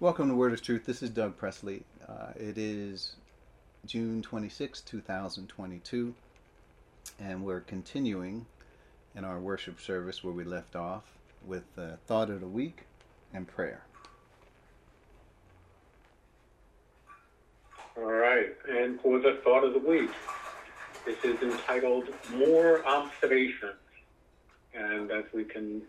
Welcome to Word of Truth. This is Doug Presley. Uh, it is June 26, 2022, and we're continuing in our worship service where we left off with the thought of the week and prayer. All right, and for the thought of the week, this is entitled More Observations. And as we can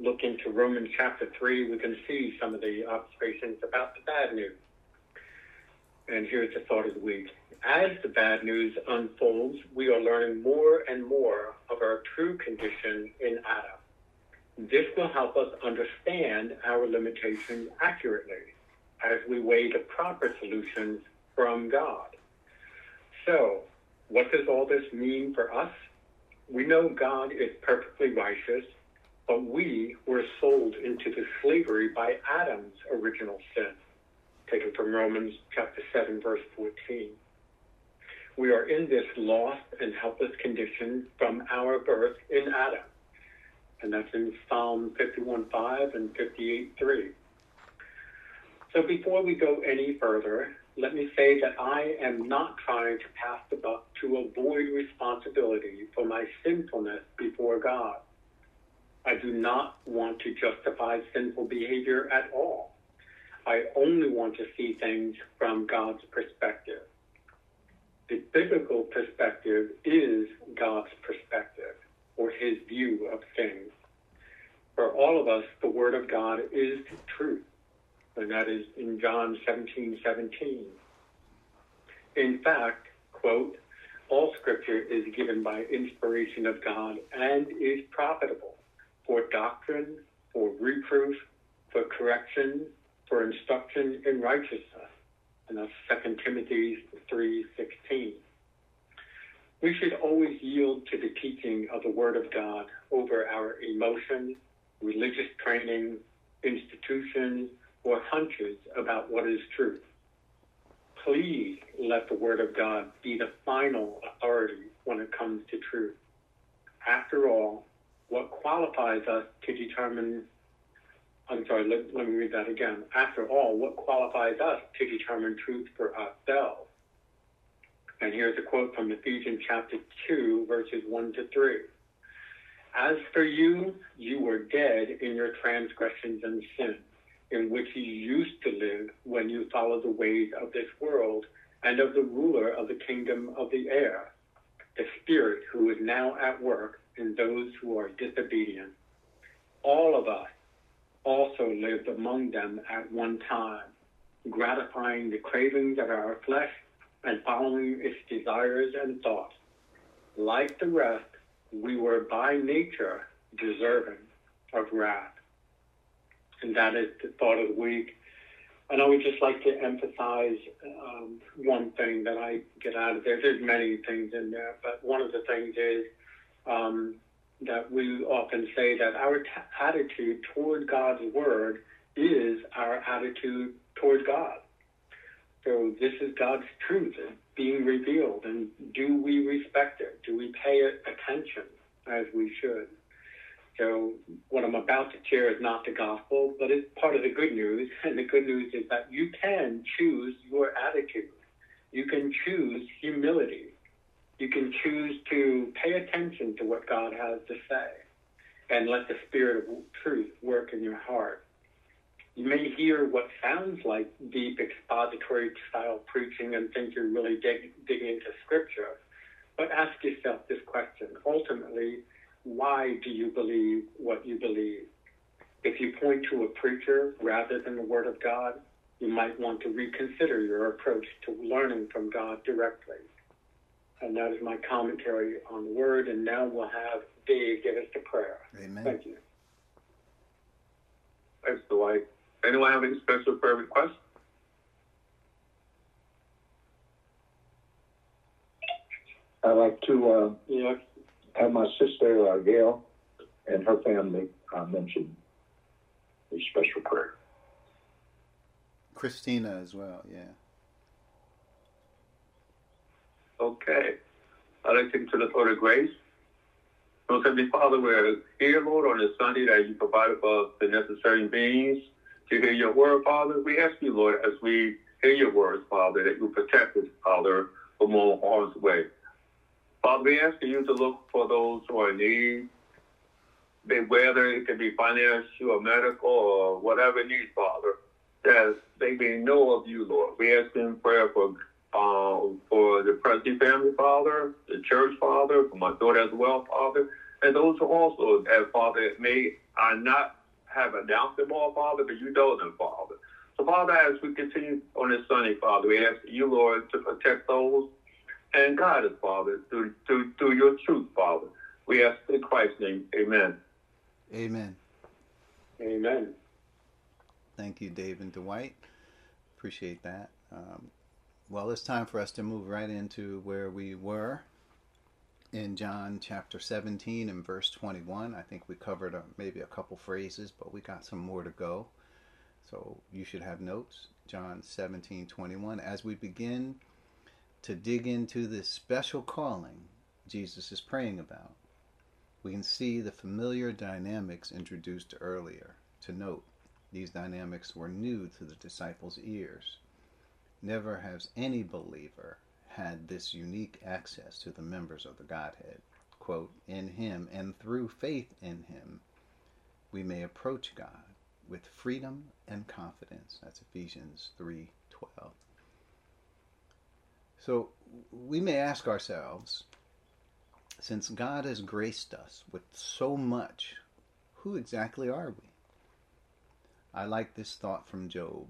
look into Romans chapter 3, we can see some of the observations about the bad news. And here's the thought of the week. As the bad news unfolds, we are learning more and more of our true condition in Adam. This will help us understand our limitations accurately as we weigh the proper solutions from God. So, what does all this mean for us? We know God is perfectly righteous but we were sold into the slavery by Adam's original sin, taken from Romans chapter 7, verse 14. We are in this lost and helpless condition from our birth in Adam. And that's in Psalm 51.5 and 58.3. So before we go any further, let me say that I am not trying to pass the buck to avoid responsibility for my sinfulness before God. I do not want to justify sinful behavior at all. I only want to see things from God's perspective. The biblical perspective is God's perspective or his view of things. For all of us, the word of God is truth. And that is in John 17, 17. In fact, quote, all scripture is given by inspiration of God and is profitable for doctrine, for reproof, for correction, for instruction in righteousness. And that's 2 Timothy 3.16. We should always yield to the teaching of the Word of God over our emotions, religious training, institutions, or hunches about what is truth. Please let the Word of God be the final authority when it comes to truth. After all, what qualifies us to determine, I'm sorry, let, let me read that again. After all, what qualifies us to determine truth for ourselves? And here's a quote from Ephesians chapter 2, verses 1 to 3. As for you, you were dead in your transgressions and sins, in which you used to live when you followed the ways of this world and of the ruler of the kingdom of the air, the spirit who is now at work and those who are disobedient. All of us also lived among them at one time, gratifying the cravings of our flesh and following its desires and thoughts. Like the rest, we were by nature deserving of wrath. And that is the thought of the week. And I would just like to emphasize um, one thing that I get out of there. There's many things in there, but one of the things is um, that we often say that our t- attitude toward God's word is our attitude toward God. So this is God's truth being revealed, and do we respect it? Do we pay it attention as we should? So what I'm about to share is not the gospel, but it's part of the good news. And the good news is that you can choose your attitude. You can choose humility you can choose to pay attention to what God has to say and let the Spirit of truth work in your heart. You may hear what sounds like deep expository style preaching and think you're really dig, digging into Scripture, but ask yourself this question ultimately, why do you believe what you believe? If you point to a preacher rather than the Word of God, you might want to reconsider your approach to learning from God directly. And that is my commentary on the word. And now we'll have Dave give us the prayer. Amen. Thank you. Thanks, Dwight. Anyone have any special prayer requests? I'd like to uh, Yeah. have my sister uh, Gail and her family uh, mention a special prayer. Christina as well, yeah. Okay. I'd like to take to the Lord of grace. Most Heavenly Father, we're here, Lord, on this Sunday that you provided for us the necessary means to hear your word, Father. We ask you, Lord, as we hear your words, Father, that you protect us, Father, from all harm's way. Father, we ask you to look for those who are in need, whether it could be financial or medical or whatever need, Father, that they may know of you, Lord. We ask in prayer for uh, for the Presley family, Father, the church, Father, for my daughter as well, Father, and those who also, uh, Father, may I not have announced them all, Father, but you know them, Father. So, Father, as we continue on this Sunday, Father, we ask you, Lord, to protect those and guide us, Father, through, through, through your truth, Father. We ask in Christ's name, amen. Amen. Amen. Thank you, Dave and Dwight. Appreciate that. Um, well, it's time for us to move right into where we were in John chapter 17 and verse 21. I think we covered a, maybe a couple phrases, but we got some more to go. So you should have notes. John 17 21. As we begin to dig into this special calling Jesus is praying about, we can see the familiar dynamics introduced earlier. To note, these dynamics were new to the disciples' ears. Never has any believer had this unique access to the members of the Godhead. Quote, in him and through faith in him, we may approach God with freedom and confidence. That's Ephesians 3:12. So we may ask ourselves, since God has graced us with so much, who exactly are we? I like this thought from Job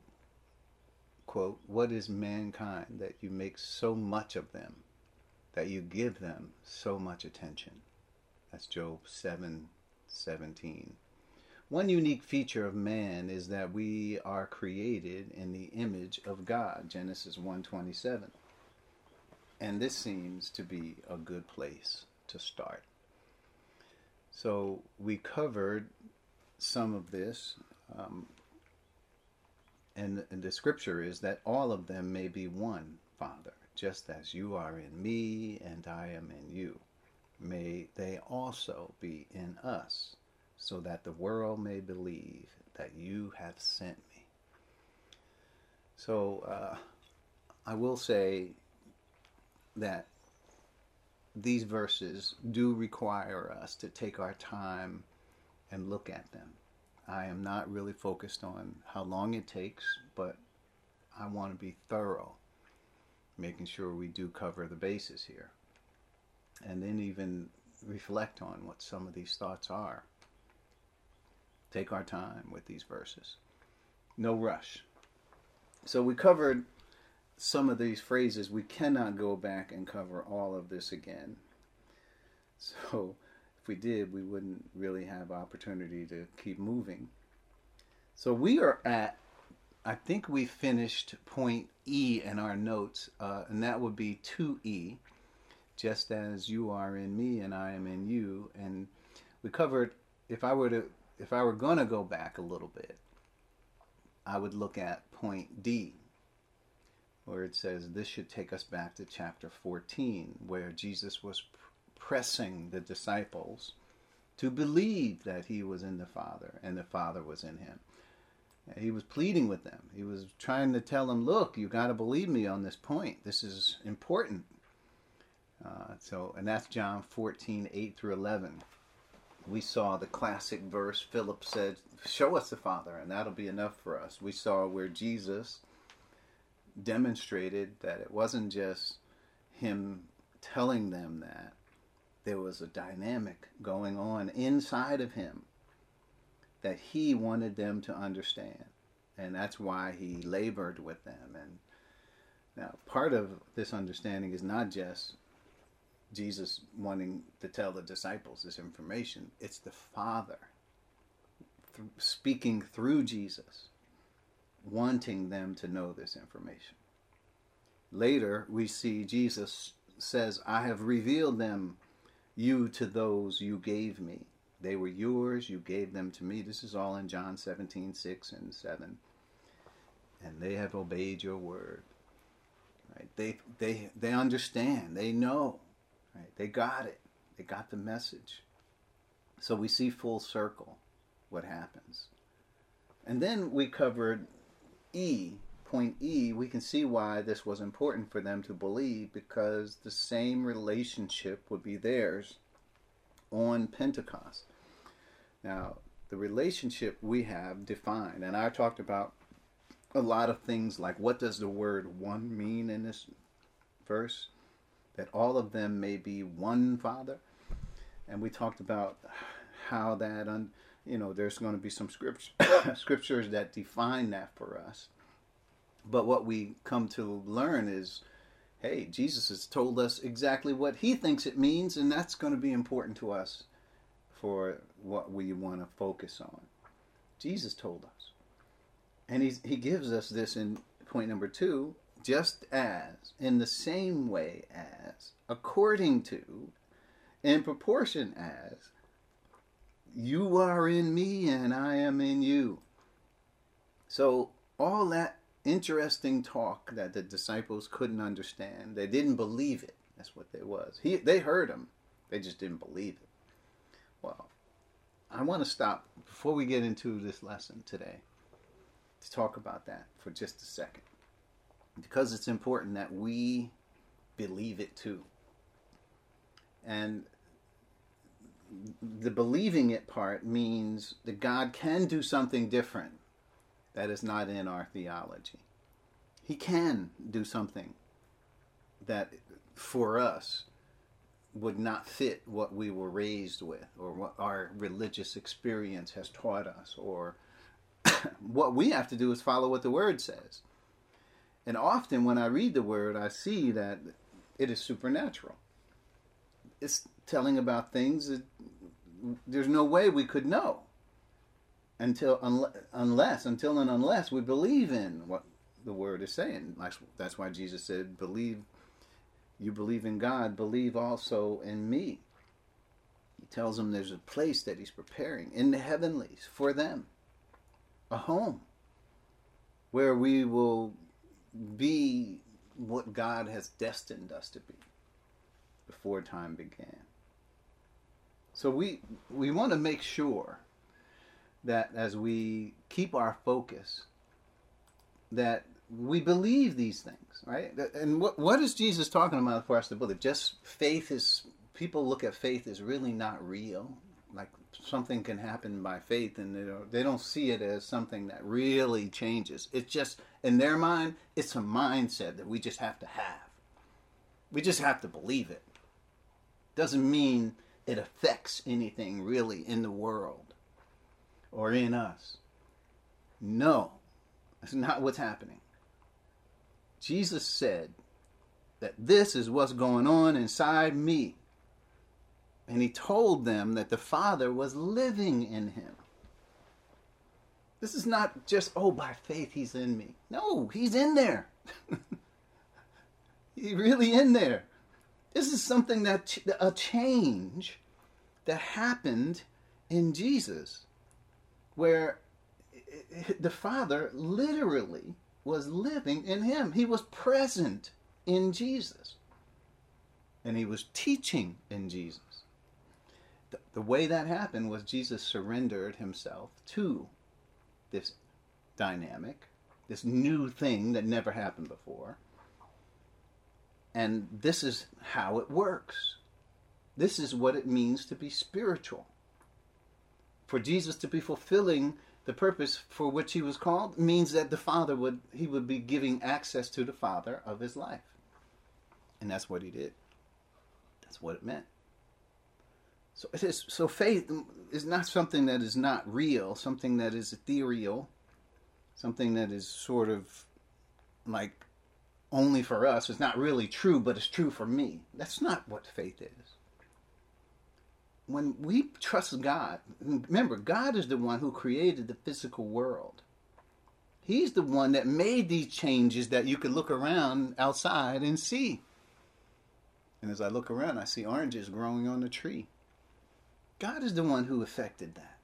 quote, What is mankind that you make so much of them, that you give them so much attention? That's Job 7 17. One unique feature of man is that we are created in the image of God, Genesis 1:27. And this seems to be a good place to start. So we covered some of this um, and, the scripture is that all of them may be one, Father, just as you are in me and I am in you. May they also be in us, so that the world may believe that you have sent me. So uh, I will say that these verses do require us to take our time and look at them I am not really focused on how long it takes, but I want to be thorough, making sure we do cover the bases here. And then even reflect on what some of these thoughts are. Take our time with these verses. No rush. So we covered some of these phrases. We cannot go back and cover all of this again. So if we did, we wouldn't really have opportunity to keep moving. So we are at, I think we finished point E in our notes, uh, and that would be 2E, just as you are in me and I am in you. And we covered, if I were to, if I were going to go back a little bit, I would look at point D, where it says this should take us back to chapter 14, where Jesus was pressing the disciples to believe that he was in the Father and the Father was in him. He was pleading with them. He was trying to tell them, look, you got to believe me on this point. This is important. Uh, so, and that's John 14, 8 through 11. We saw the classic verse. Philip said, Show us the Father, and that'll be enough for us. We saw where Jesus demonstrated that it wasn't just him telling them that, there was a dynamic going on inside of him that he wanted them to understand. And that's why he labored with them. And now, part of this understanding is not just Jesus wanting to tell the disciples this information, it's the Father th- speaking through Jesus, wanting them to know this information. Later, we see Jesus says, I have revealed them you to those you gave me. They were yours, you gave them to me. This is all in John 17, 6 and 7. And they have obeyed your word. Right? They, they, they understand, they know. Right? They got it, they got the message. So we see full circle what happens. And then we covered E, point E. We can see why this was important for them to believe because the same relationship would be theirs on Pentecost. Now, the relationship we have defined, and I talked about a lot of things like what does the word one mean in this verse? That all of them may be one Father. And we talked about how that, un, you know, there's going to be some scriptures that define that for us. But what we come to learn is hey, Jesus has told us exactly what he thinks it means, and that's going to be important to us for what we want to focus on. Jesus told us. And he's, he gives us this in point number two just as, in the same way as, according to, in proportion as, you are in me and I am in you. So, all that interesting talk that the disciples couldn't understand, they didn't believe it. That's what it was. He, they heard him, they just didn't believe it. Well, I want to stop before we get into this lesson today to talk about that for just a second. Because it's important that we believe it too. And the believing it part means that God can do something different that is not in our theology. He can do something that for us would not fit what we were raised with or what our religious experience has taught us or what we have to do is follow what the word says. And often when I read the word, I see that it is supernatural. It's telling about things that there's no way we could know until unless until and unless we believe in what the word is saying. That's why Jesus said, "Believe you believe in God, believe also in me." He tells them there's a place that he's preparing in the heavenlies for them a home where we will be what God has destined us to be before time began. So we we want to make sure that as we keep our focus that we believe these things, right? And what what is Jesus talking about for us to believe? Just faith is people look at faith as really not real. Like something can happen by faith and they don't, they don't see it as something that really changes. It's just, in their mind, it's a mindset that we just have to have. We just have to believe it. Doesn't mean it affects anything really in the world or in us. No, that's not what's happening. Jesus said that this is what's going on inside me. And he told them that the Father was living in him. This is not just, oh, by faith he's in me. No, he's in there. he's really in there. This is something that, a change that happened in Jesus, where the Father literally was living in him. He was present in Jesus. And he was teaching in Jesus the, way that happened was Jesus surrendered himself to this dynamic, this new thing that never happened before. And this is how it works. This is what it means to be spiritual. For Jesus to be fulfilling the purpose for which he was called means that the Father would he would be giving access to the Father of his life. And that's what he did. That's what it meant. So it is. So faith is not something that is not real, something that is ethereal, something that is sort of like only for us. It's not really true, but it's true for me. That's not what faith is. When we trust God, remember, God is the one who created the physical world. He's the one that made these changes that you could look around outside and see. And as I look around, I see oranges growing on the tree. God is the one who affected that.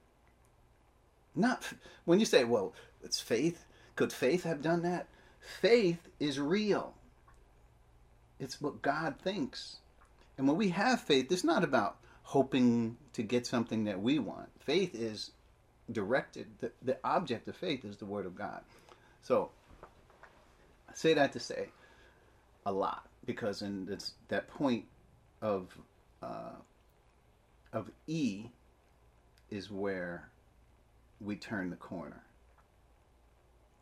Not when you say, well, it's faith. Could faith have done that? Faith is real. It's what God thinks. And when we have faith, it's not about hoping to get something that we want. Faith is directed. The, the object of faith is the Word of God. So, I say that to say a lot because in this, that point of uh, of E is where we turn the corner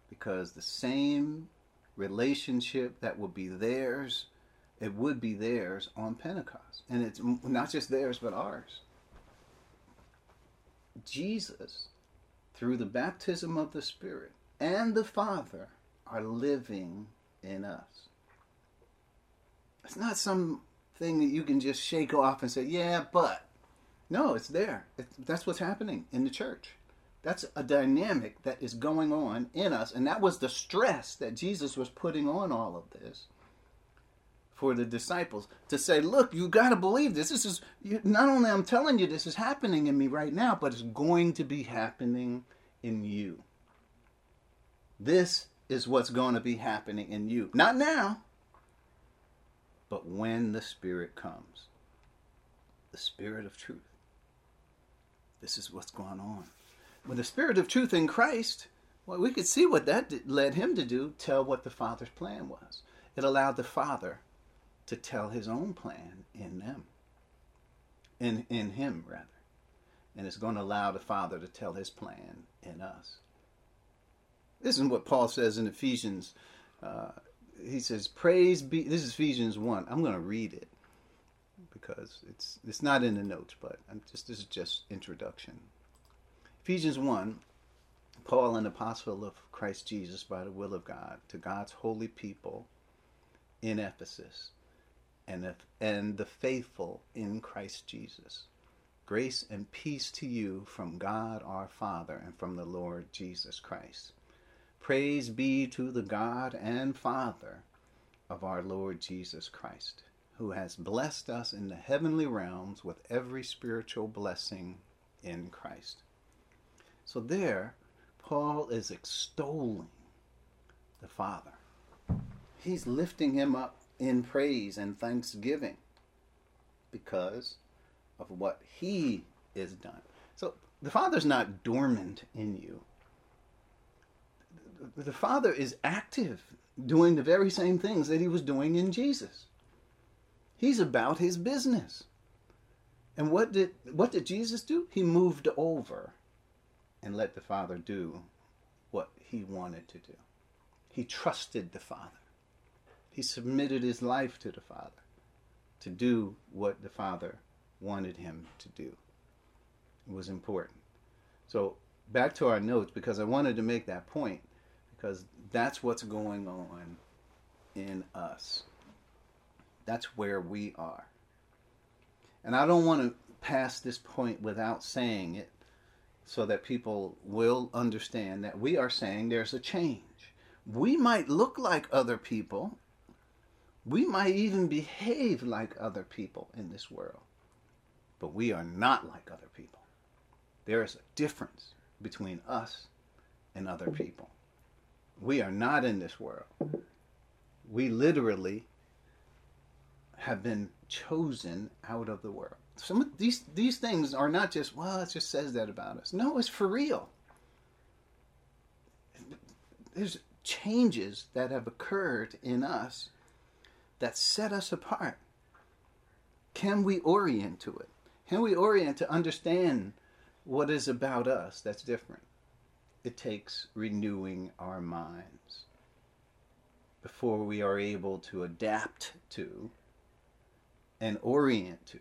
because the same relationship that will be theirs, it would be theirs on Pentecost, and it's not just theirs but ours. Jesus, through the baptism of the Spirit and the Father, are living in us. It's not something that you can just shake off and say, yeah, but. No, it's there. That's what's happening in the church. That's a dynamic that is going on in us. And that was the stress that Jesus was putting on all of this for the disciples to say, look, you got to believe this. This is you, not only I'm telling you this is happening in me right now, but it's going to be happening in you. This is what's going to be happening in you. Not now, but when the Spirit comes. The Spirit of truth. This is what's going on. When the Spirit of truth in Christ, well, we could see what that led him to do tell what the Father's plan was. It allowed the Father to tell his own plan in them. In, in him, rather. And it's going to allow the Father to tell his plan in us. This is what Paul says in Ephesians. Uh, he says, "Praise be." This is Ephesians one. I'm going to read it because it's it's not in the notes, but I'm just this is just introduction. Ephesians one. Paul, an apostle of Christ Jesus by the will of God, to God's holy people in Ephesus, and the, and the faithful in Christ Jesus. Grace and peace to you from God our Father and from the Lord Jesus Christ. Praise be to the God and Father of our Lord Jesus Christ, who has blessed us in the heavenly realms with every spiritual blessing in Christ. So there, Paul is extolling the Father. He's lifting him up in praise and thanksgiving because of what he is done. So the Father's not dormant in you the Father is active, doing the very same things that he was doing in Jesus. He's about his business. And what did what did Jesus do? He moved over and let the Father do what he wanted to do. He trusted the Father. He submitted his life to the Father to do what the Father wanted him to do. It was important. So back to our notes because I wanted to make that point because that's what's going on in us. That's where we are. And I don't want to pass this point without saying it so that people will understand that we are saying there's a change. We might look like other people. We might even behave like other people in this world. But we are not like other people. There is a difference between us and other people. We are not in this world. We literally have been chosen out of the world. Some of these these things are not just well, it just says that about us. No, it's for real. There's changes that have occurred in us that set us apart. Can we orient to it? Can we orient to understand what is about us that's different? it takes renewing our minds before we are able to adapt to and orient to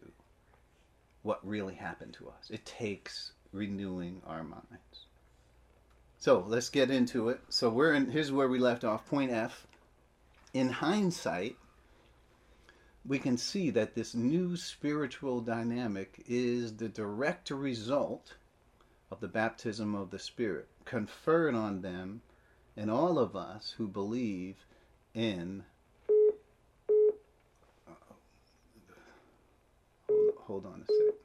what really happened to us. It takes renewing our minds. So let's get into it. So we're in here's where we left off. Point F. In hindsight, we can see that this new spiritual dynamic is the direct result of the baptism of the Spirit conferred on them and all of us who believe in. Hold, hold on a sec.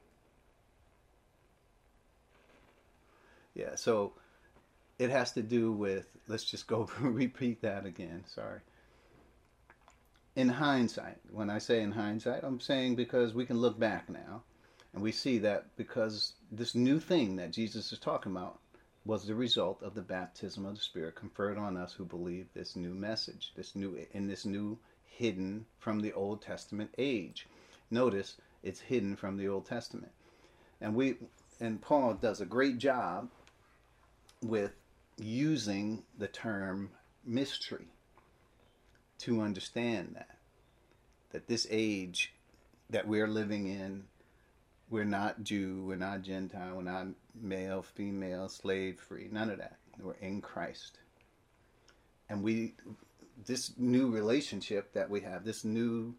Yeah, so it has to do with, let's just go repeat that again. Sorry. In hindsight, when I say in hindsight, I'm saying because we can look back now and we see that because this new thing that Jesus is talking about was the result of the baptism of the Spirit conferred on us who believe this new message, this new in this new hidden from the Old Testament age. Notice it's hidden from the Old Testament. And we and Paul does a great job with using the term mystery to understand that that this age that we're living in we're not Jew, we're not Gentile, we're not male, female, slave free, none of that. We're in Christ. And we this new relationship that we have, this new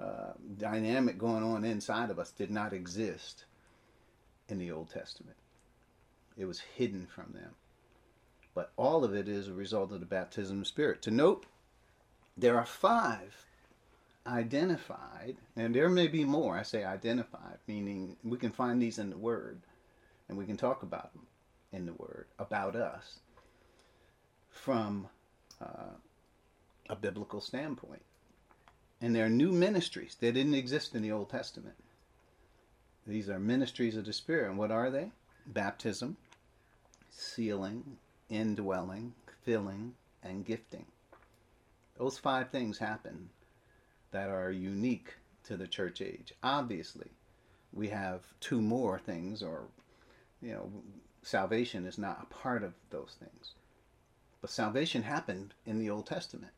uh, dynamic going on inside of us did not exist in the Old Testament. It was hidden from them. But all of it is a result of the baptism of the Spirit. To note, there are five identified, and there may be more, I say identified, meaning we can find these in the Word, and we can talk about them in the Word, about us, from uh, a biblical standpoint. And there are new ministries that didn't exist in the Old Testament. These are ministries of the Spirit. And what are they? Baptism, sealing, indwelling, filling, and gifting. Those five things happen that are unique to the church age. Obviously, we have two more things, or, you know, salvation is not a part of those things. But salvation happened in the Old Testament.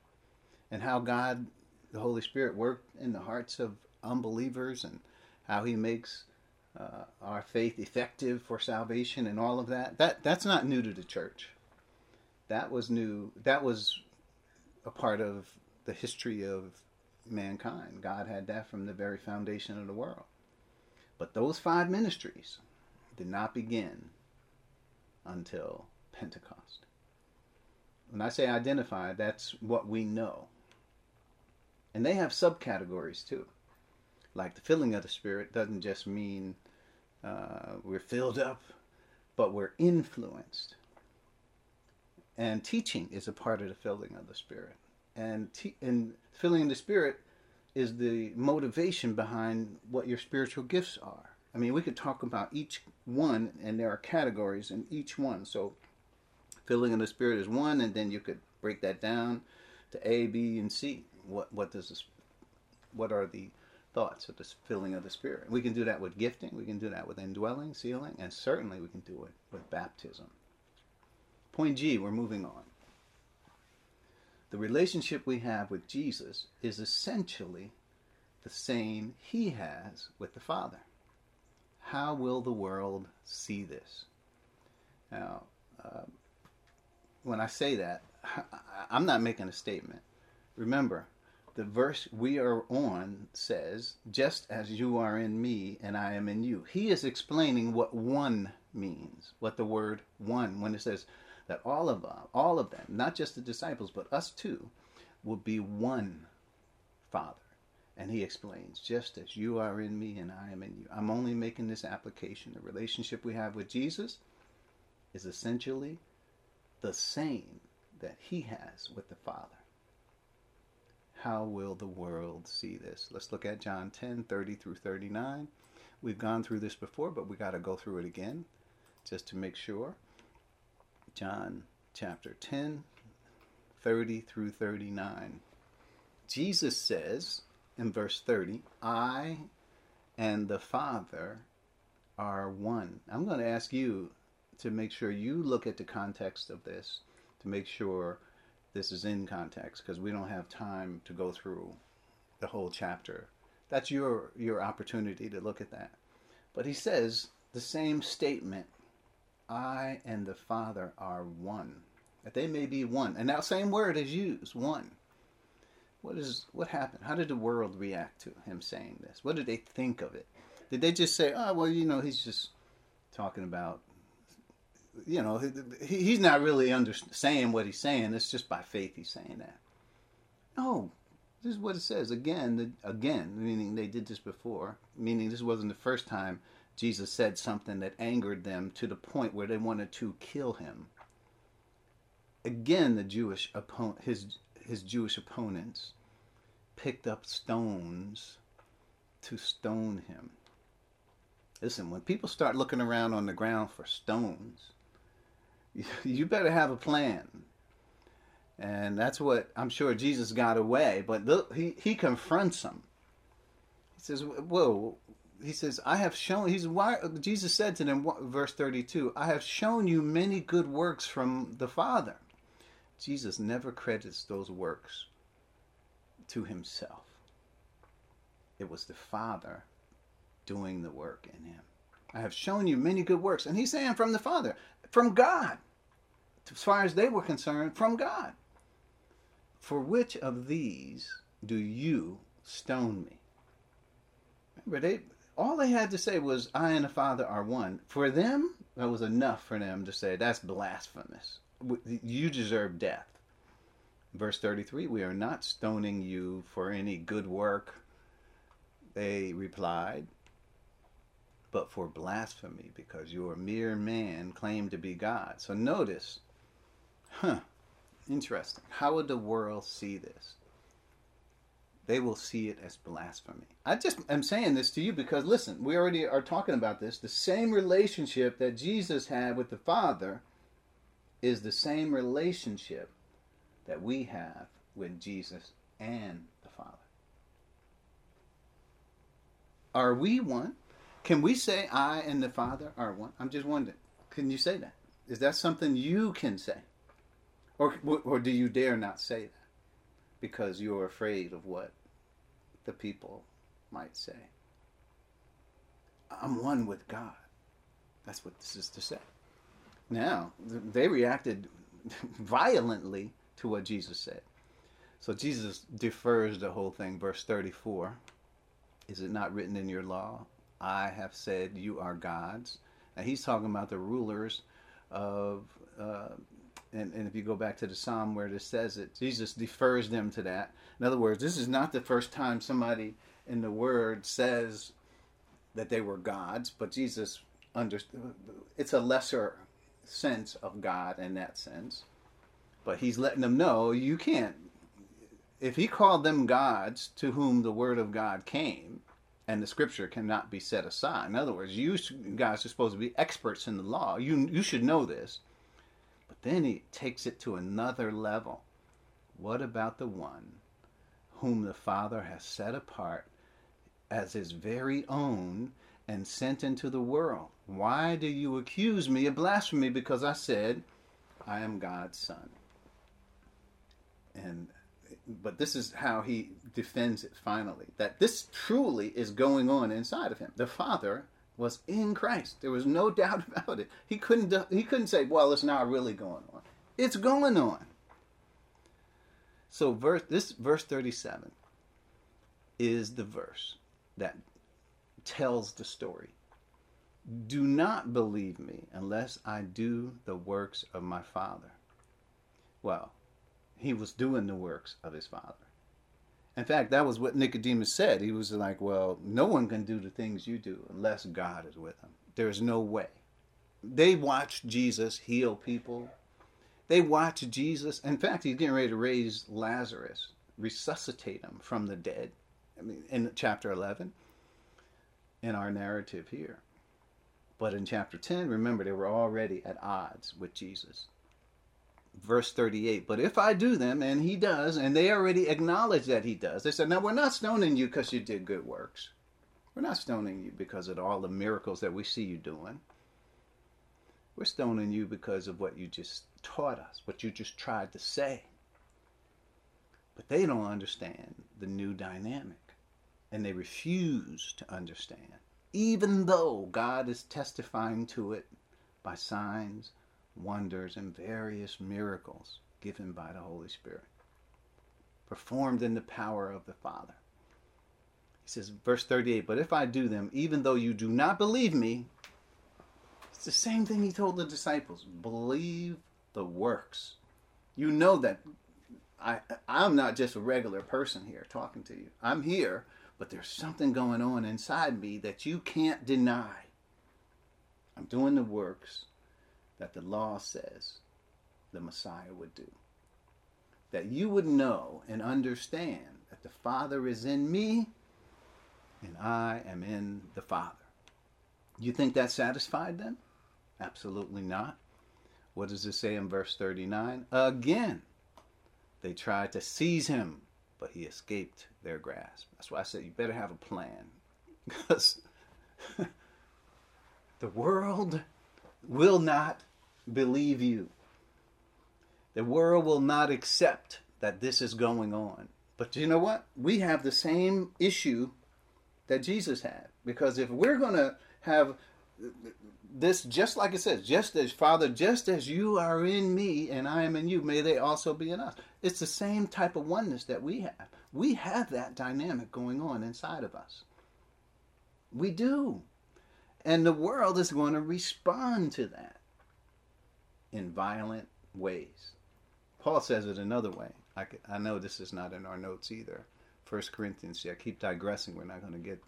And how God, the Holy Spirit, worked in the hearts of unbelievers and how He makes uh, our faith effective for salvation and all of that. That that's not new to the church. That was new. That was a part of the history of mankind. God had that from the very foundation of the world. But those five ministries did not begin until Pentecost. When I say identify, that's what we know. And they have subcategories too. Like the filling of the Spirit doesn't just mean uh, we're filled up, but we're influenced. And teaching is a part of the filling of the Spirit. And, te- and filling the Spirit is the motivation behind what your spiritual gifts are. I mean, we could talk about each one, and there are categories in each one. So, filling of the Spirit is one, and then you could break that down to A, B, and C. What what does this? What are the thoughts of the filling of the Spirit? We can do that with gifting. We can do that with indwelling, sealing, and certainly we can do it with baptism. Point G. We're moving on the relationship we have with Jesus is essentially the same he has with the Father. How will the world see this? Now, uh, when I say that, I'm not making a statement. Remember, the verse we are on says, just as you are in me and I am in you. He is explaining what one means, what the word one, when it says, that all of uh, all of them, not just the disciples, but us too, will be one Father. And he explains, just as you are in me and I am in you. I'm only making this application. The relationship we have with Jesus is essentially the same that he has with the Father. How will the world see this? Let's look at John 10 30 through 39. We've gone through this before, but we got to go through it again just to make sure. John chapter 10, 30 through 39. Jesus says in verse 30, I and the Father are one. I'm going to ask you to make sure you look at the context of this to make sure this is in context because we don't have time to go through the whole chapter. That's your your opportunity to look at that. But he says the same statement I and the Father are one. That they may be one. And that same word is used, one. What is what happened? How did the world react to him saying this? What did they think of it? Did they just say, "Oh, well, you know, he's just talking about you know, he, he's not really under, saying what he's saying. It's just by faith he's saying that." No, this is what it says again. The, again, meaning they did this before. Meaning this wasn't the first time Jesus said something that angered them to the point where they wanted to kill him. Again, the Jewish his his Jewish opponents, picked up stones to stone him. Listen, when people start looking around on the ground for stones, you better have a plan. And that's what I'm sure Jesus got away, but he, he confronts them. He says, Whoa, he says, I have shown, he's why Jesus said to them, verse 32, I have shown you many good works from the Father. Jesus never credits those works to himself. It was the Father doing the work in him. I have shown you many good works. And he's saying from the Father, from God. As far as they were concerned, from God. For which of these do you stone me? Remember, they all they had to say was, I and the Father are one. For them, that was enough for them to say, that's blasphemous. You deserve death. Verse 33 We are not stoning you for any good work, they replied, but for blasphemy, because you are a mere man, claim to be God. So notice, huh, interesting. How would the world see this? They will see it as blasphemy. I just am saying this to you because, listen, we already are talking about this. The same relationship that Jesus had with the Father is the same relationship that we have with Jesus and the Father. Are we one? Can we say I and the Father are one? I'm just wondering. Can you say that? Is that something you can say? Or, or do you dare not say that? Because you're afraid of what the people might say. I'm one with God. That's what this is to say. Now, they reacted violently to what Jesus said. So Jesus defers the whole thing. Verse 34 Is it not written in your law? I have said you are gods. Now he's talking about the rulers of, uh, and, and if you go back to the psalm where it says it, Jesus defers them to that. In other words, this is not the first time somebody in the Word says that they were gods, but Jesus understood. It's a lesser sense of God in that sense. But he's letting them know you can't. If he called them gods to whom the word of God came, and the scripture cannot be set aside. In other words, you guys are supposed to be experts in the law. You you should know this. Then he takes it to another level. What about the one whom the Father has set apart as his very own and sent into the world? Why do you accuse me of blasphemy because I said I am God's son? and but this is how he defends it finally that this truly is going on inside of him the father was in christ. There was no doubt about it. He couldn't he couldn't say well it's not really going on. It's going on. So verse this verse 37 is the verse that tells the story. Do not believe me unless i do the works of my father. Well he was doing the works of his father. In fact, that was what Nicodemus said. He was like, Well, no one can do the things you do unless God is with them. There's no way. They watched Jesus heal people. They watched Jesus. In fact, he's getting ready to raise Lazarus, resuscitate him from the dead. I mean, in chapter 11, in our narrative here. But in chapter 10, remember, they were already at odds with Jesus verse 38 but if i do them and he does and they already acknowledge that he does they said now we're not stoning you because you did good works. We're not stoning you because of all the miracles that we see you doing. We're stoning you because of what you just taught us what you just tried to say. But they don't understand the new dynamic and they refuse to understand even though god is testifying to it by signs wonders, and various miracles given by the Holy Spirit, performed in the power of the Father. He says, verse 38, But if I do them, even though you do not believe me, it's the same thing he told the disciples believe the works. You know that I, I'm not just a regular person here talking to you. I'm here, but there's something going on inside me that you can't deny. I'm doing the works that the law says the Messiah would do. That you would know and understand that the Father is in me and I am in the Father. You think that satisfied them? Absolutely not. What does it say in verse 39? Again, they tried to seize him, but he escaped their grasp. That's why I said you better have a plan. Because the world will not believe you. The world will not accept that this is going on. But you know what? We have the same issue that Jesus had. Because if we're going to have this, just like it says, just as Father, just as you are in me and I am in you, may they also be in us. It's the same type of oneness that we have. We have that dynamic going on inside of us. We do. And the world is going to respond to that in violent ways. Paul says it another way. I, I know this is not in our notes either. First Corinthians, see, I keep digressing. We're not going to get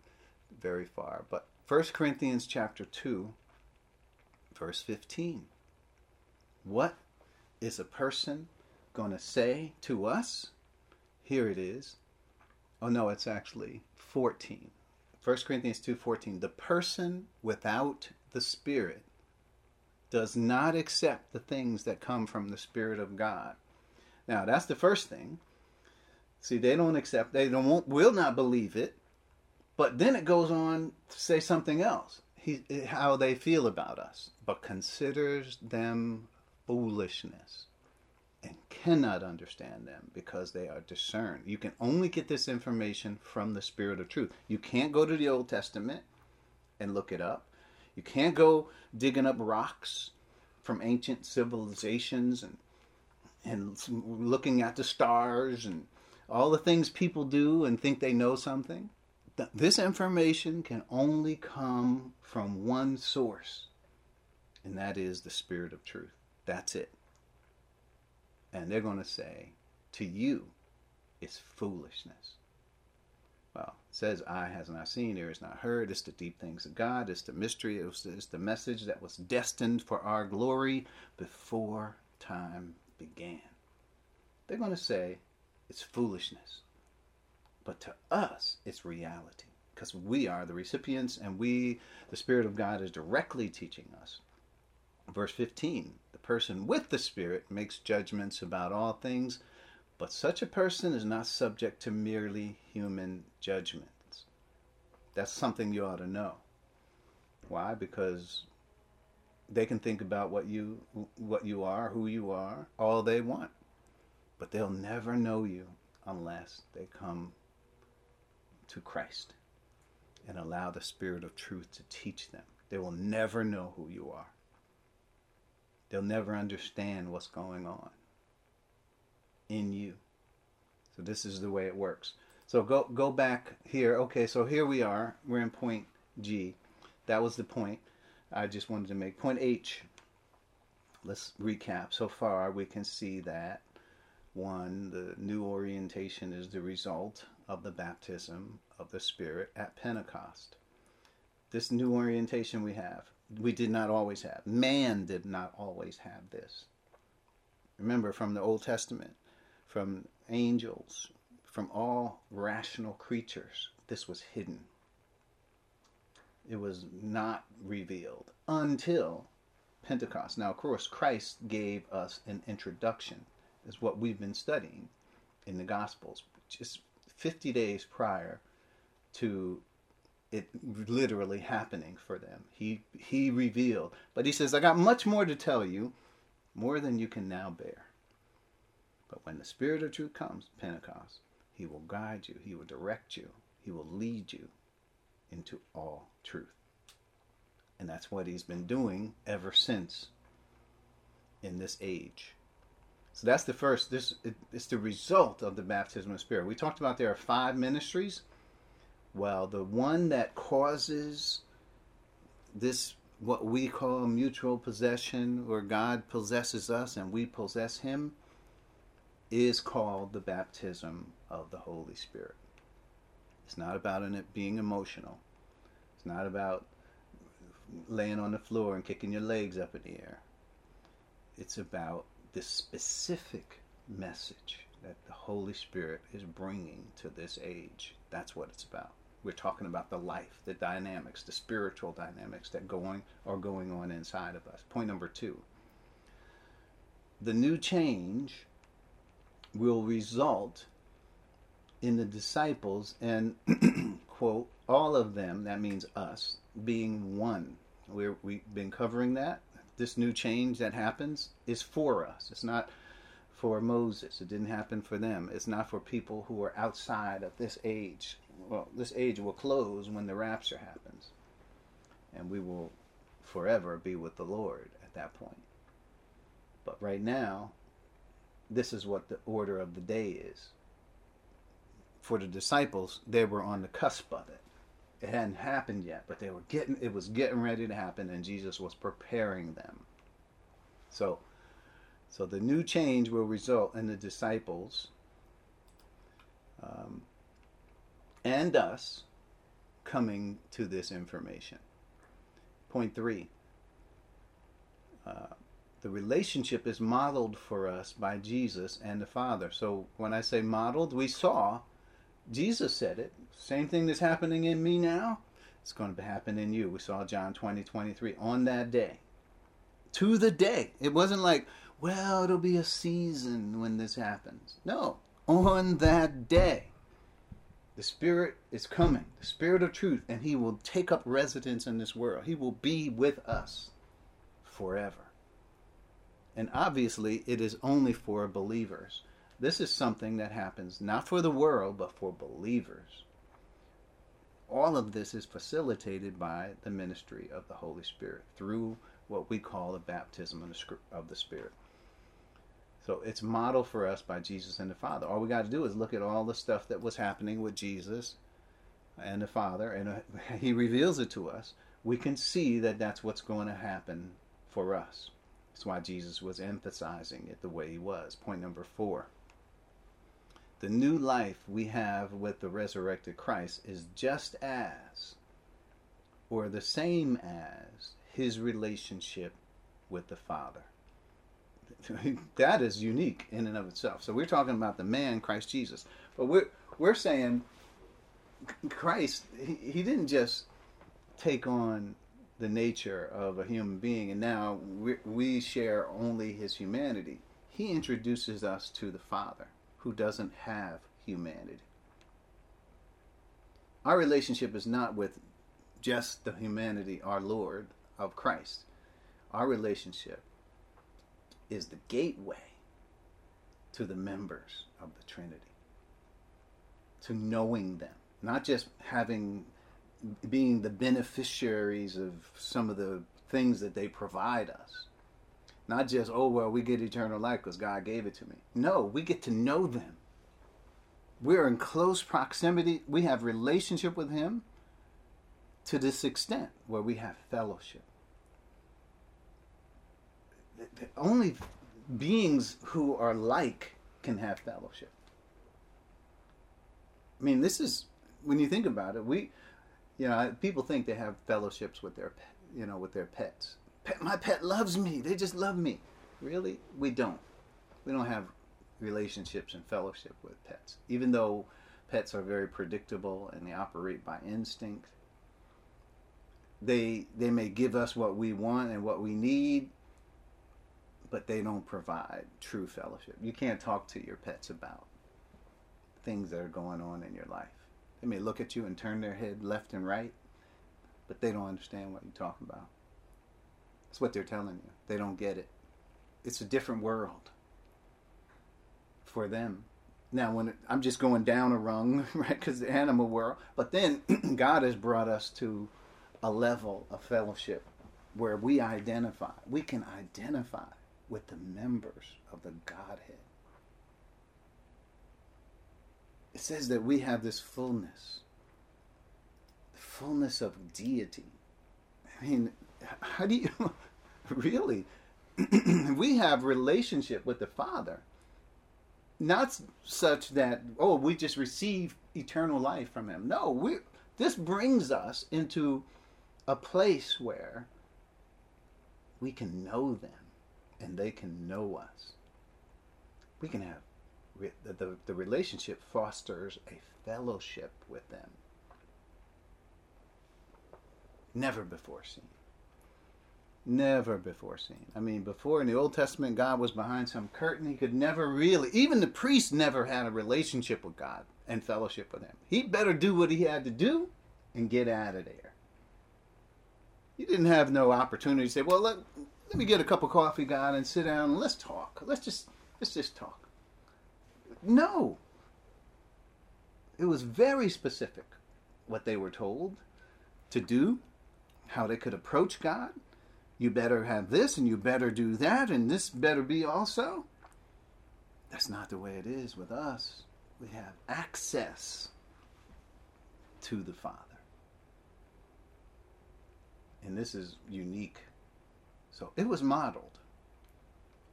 very far. But First Corinthians chapter 2, verse 15. What is a person going to say to us? Here it is. Oh no, it's actually 14. 1 Corinthians 2:14 The person without the spirit does not accept the things that come from the spirit of God. Now, that's the first thing. See, they don't accept, they don't won't, will not believe it. But then it goes on to say something else. He, how they feel about us, but considers them foolishness and cannot understand them because they are discerned. You can only get this information from the Spirit of truth. You can't go to the Old Testament and look it up. You can't go digging up rocks from ancient civilizations and and looking at the stars and all the things people do and think they know something. This information can only come from one source, and that is the Spirit of truth. That's it. And they're going to say, to you, it's foolishness. Well, says, eye has not seen, ear has not heard. It's the deep things of God. It's the mystery. It's it's the message that was destined for our glory before time began. They're going to say, it's foolishness. But to us, it's reality because we are the recipients and we, the Spirit of God, is directly teaching us. Verse 15 The person with the Spirit makes judgments about all things, but such a person is not subject to merely human judgments. That's something you ought to know. Why? Because they can think about what you what you are, who you are, all they want. But they'll never know you unless they come to Christ and allow the Spirit of truth to teach them. They will never know who you are. They'll never understand what's going on in you. So this is the way it works. So go go back here. Okay, so here we are. We're in point G. That was the point I just wanted to make. Point H. Let's recap. So far, we can see that one, the new orientation is the result of the baptism of the Spirit at Pentecost. This new orientation we have, we did not always have. Man did not always have this. Remember from the Old Testament, from angels, from all rational creatures, this was hidden. It was not revealed until Pentecost. Now, of course, Christ gave us an introduction, is what we've been studying in the Gospels, just 50 days prior to it literally happening for them. He he revealed, but he says, "I got much more to tell you, more than you can now bear." But when the Spirit of truth comes, Pentecost, he will guide you, he will direct you, he will lead you into all truth. And that's what he's been doing ever since in this age. So that's the first. This it, it's the result of the baptism of the Spirit. We talked about there are five ministries. Well, the one that causes this what we call mutual possession, where God possesses us and we possess Him, is called the baptism of the Holy Spirit. It's not about it being emotional. It's not about laying on the floor and kicking your legs up in the air. It's about the specific message that the Holy Spirit is bringing to this age. That's what it's about. We're talking about the life, the dynamics, the spiritual dynamics that going are going on inside of us. Point number two. the new change will result in the disciples and quote all of them that means us being one. We're, we've been covering that. This new change that happens is for us. It's not for moses. It didn't happen for them. It's not for people who are outside of this age. Well this age will close when the rapture happens. And we will forever be with the lord at that point. But right now this is what the order of the day is for the disciples, they were on the cusp of it. It hadn't happened yet, but they were getting it was getting ready to happen and Jesus was preparing them. So so the new change will result in the disciples um, and us coming to this information. Point three. Uh, the relationship is modeled for us by Jesus and the Father. So when I say modeled, we saw Jesus said it. Same thing that's happening in me now, it's going to happen in you. We saw John 20, 23 on that day. To the day. It wasn't like, well, it'll be a season when this happens. No, on that day. The Spirit is coming, the Spirit of truth, and He will take up residence in this world. He will be with us forever. And obviously, it is only for believers. This is something that happens not for the world, but for believers. All of this is facilitated by the ministry of the Holy Spirit through what we call the baptism of the Spirit. So it's modeled for us by Jesus and the Father. All we got to do is look at all the stuff that was happening with Jesus and the Father, and uh, He reveals it to us. We can see that that's what's going to happen for us. That's why Jesus was emphasizing it the way he was. Point number four the new life we have with the resurrected Christ is just as or the same as his relationship with the Father. that is unique in and of itself. So we're talking about the man Christ Jesus. But we're we're saying Christ he, he didn't just take on the nature of a human being and now we, we share only his humanity. He introduces us to the Father who doesn't have humanity. Our relationship is not with just the humanity, our Lord, of Christ. Our relationship is the gateway to the members of the Trinity, to knowing them, not just having being the beneficiaries of some of the things that they provide us, not just, oh, well, we get eternal life because God gave it to me. No, we get to know them. We're in close proximity. We have relationship with Him to this extent where we have fellowship. Only beings who are like can have fellowship. I mean, this is when you think about it. We, you know, people think they have fellowships with their, you know, with their pets pet, my pet loves me. They just love me. Really? We don't. We don't have relationships and fellowship with pets. Even though pets are very predictable and they operate by instinct, they they may give us what we want and what we need, but they don't provide true fellowship. You can't talk to your pets about things that are going on in your life. They may look at you and turn their head left and right, but they don't understand what you're talking about. That's what they're telling you. They don't get it. It's a different world for them. Now, when it, I'm just going down a rung, right, because the animal world, but then God has brought us to a level of fellowship where we identify, we can identify with the members of the Godhead. It says that we have this fullness, the fullness of deity. I mean, how do you really? We have relationship with the father. Not such that oh we just receive eternal life from him. No we this brings us into a place where we can know them and they can know us. We can have the, the, the relationship fosters a fellowship with them never before seen Never before seen. I mean, before in the Old Testament, God was behind some curtain. He could never really, even the priest never had a relationship with God and fellowship with Him. He'd better do what he had to do and get out of there. You didn't have no opportunity to say, well, let, let me get a cup of coffee, God, and sit down and let's talk. Let's just, let's just talk. No. It was very specific what they were told to do, how they could approach God. You better have this and you better do that and this better be also. That's not the way it is with us. We have access to the Father. And this is unique. So it was modeled.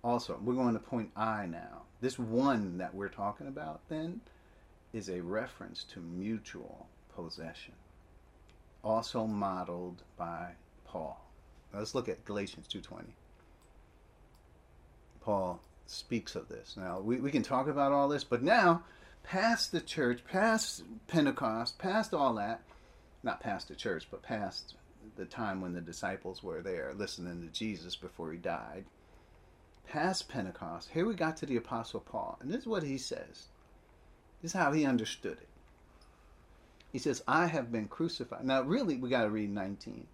Also, we're going to point I now. This one that we're talking about then is a reference to mutual possession, also modeled by Paul. Now let's look at Galatians 2:20. Paul speaks of this. Now we, we can talk about all this, but now past the church, past Pentecost, past all that, not past the church, but past the time when the disciples were there listening to Jesus before he died. Past Pentecost, here we got to the Apostle Paul, and this is what he says. This is how he understood it. He says, I have been crucified. Now, really, we got to read 19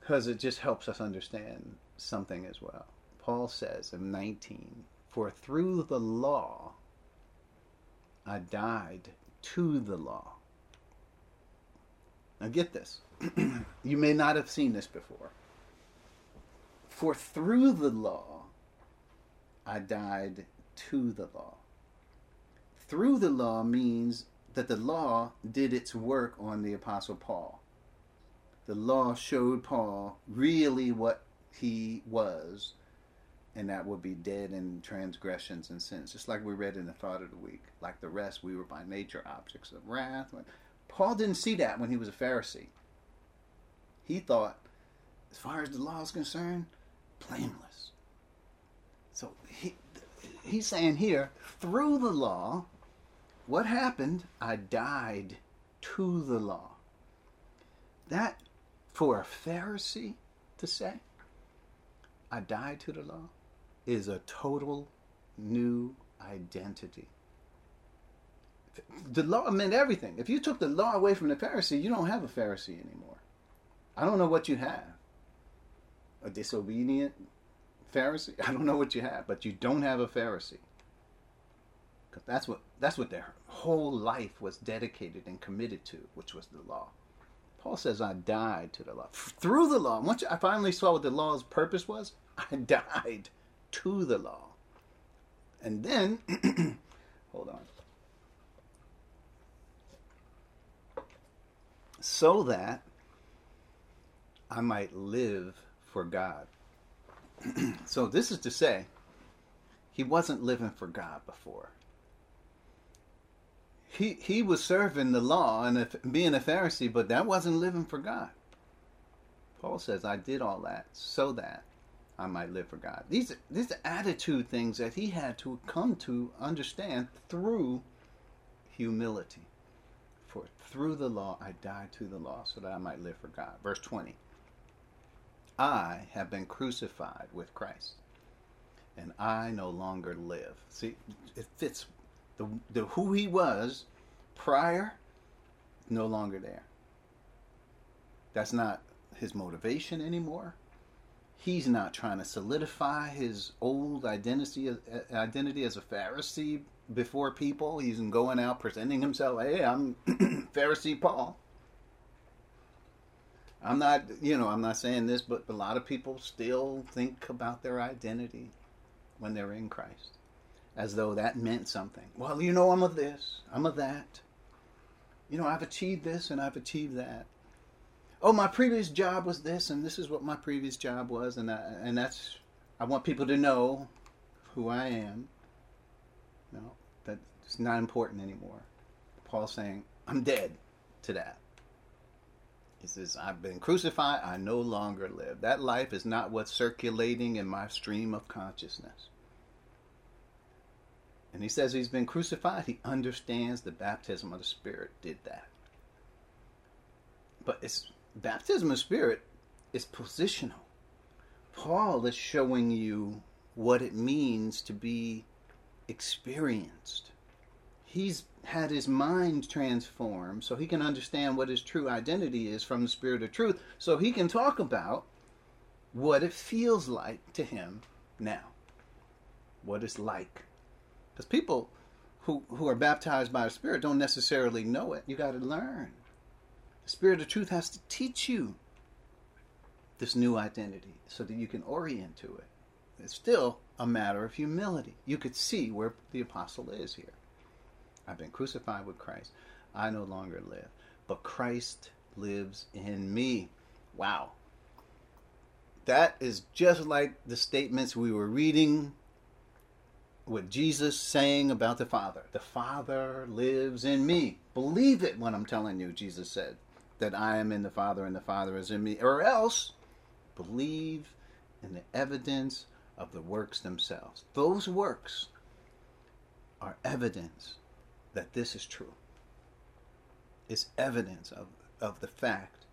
because it just helps us understand something as well. Paul says in 19, For through the law I died to the law. Now, get this. you may not have seen this before. For through the law I died to the law. Through the law means that the law did its work on the Apostle Paul. The law showed Paul really what he was, and that would be dead in transgressions and sins, just like we read in the thought of the week. Like the rest, we were by nature objects of wrath. Paul didn't see that when he was a Pharisee. He thought, as far as the law is concerned, blameless. So he, he's saying here, through the law, what happened? I died to the law. That, for a Pharisee to say, I died to the law, is a total new identity. The law meant everything. If you took the law away from the Pharisee, you don't have a Pharisee anymore. I don't know what you have. A disobedient Pharisee? I don't know what you have, but you don't have a Pharisee. Because that's what that's what their whole life was dedicated and committed to, which was the law. Paul says, I died to the law. Through the law. Once I finally saw what the law's purpose was, I died to the law. And then, hold on. So that I might live for God. so this is to say, he wasn't living for God before. He he was serving the law and being a Pharisee, but that wasn't living for God. Paul says, "I did all that so that I might live for God." These these attitude things that he had to come to understand through humility. For through the law I died to the law so that I might live for God. Verse 20. I have been crucified with Christ, and I no longer live. See, it fits the, the who he was prior, no longer there. That's not his motivation anymore. He's not trying to solidify his old identity identity as a Pharisee before people. He's going out presenting himself. Hey, I'm Pharisee Paul. I'm not, you know, I'm not saying this, but a lot of people still think about their identity when they're in Christ as though that meant something. Well, you know, I'm of this, I'm of that. You know, I've achieved this and I've achieved that. Oh, my previous job was this, and this is what my previous job was, and I, and that's I want people to know who I am. No, that's not important anymore. Paul's saying, I'm dead to that. He says, I've been crucified, I no longer live. That life is not what's circulating in my stream of consciousness. And he says he's been crucified. He understands the baptism of the Spirit did that. But it's baptism of Spirit is positional. Paul is showing you what it means to be experienced. He's had his mind transformed so he can understand what his true identity is from the Spirit of truth, so he can talk about what it feels like to him now. What it's like. Because people who, who are baptized by the Spirit don't necessarily know it. You got to learn. The Spirit of truth has to teach you this new identity so that you can orient to it. It's still a matter of humility. You could see where the apostle is here. I've been crucified with Christ. I no longer live, but Christ lives in me. Wow. That is just like the statements we were reading with Jesus saying about the Father. The Father lives in me. Believe it when I'm telling you, Jesus said, that I am in the Father and the Father is in me. Or else, believe in the evidence of the works themselves. Those works are evidence that this is true. It's evidence of, of the fact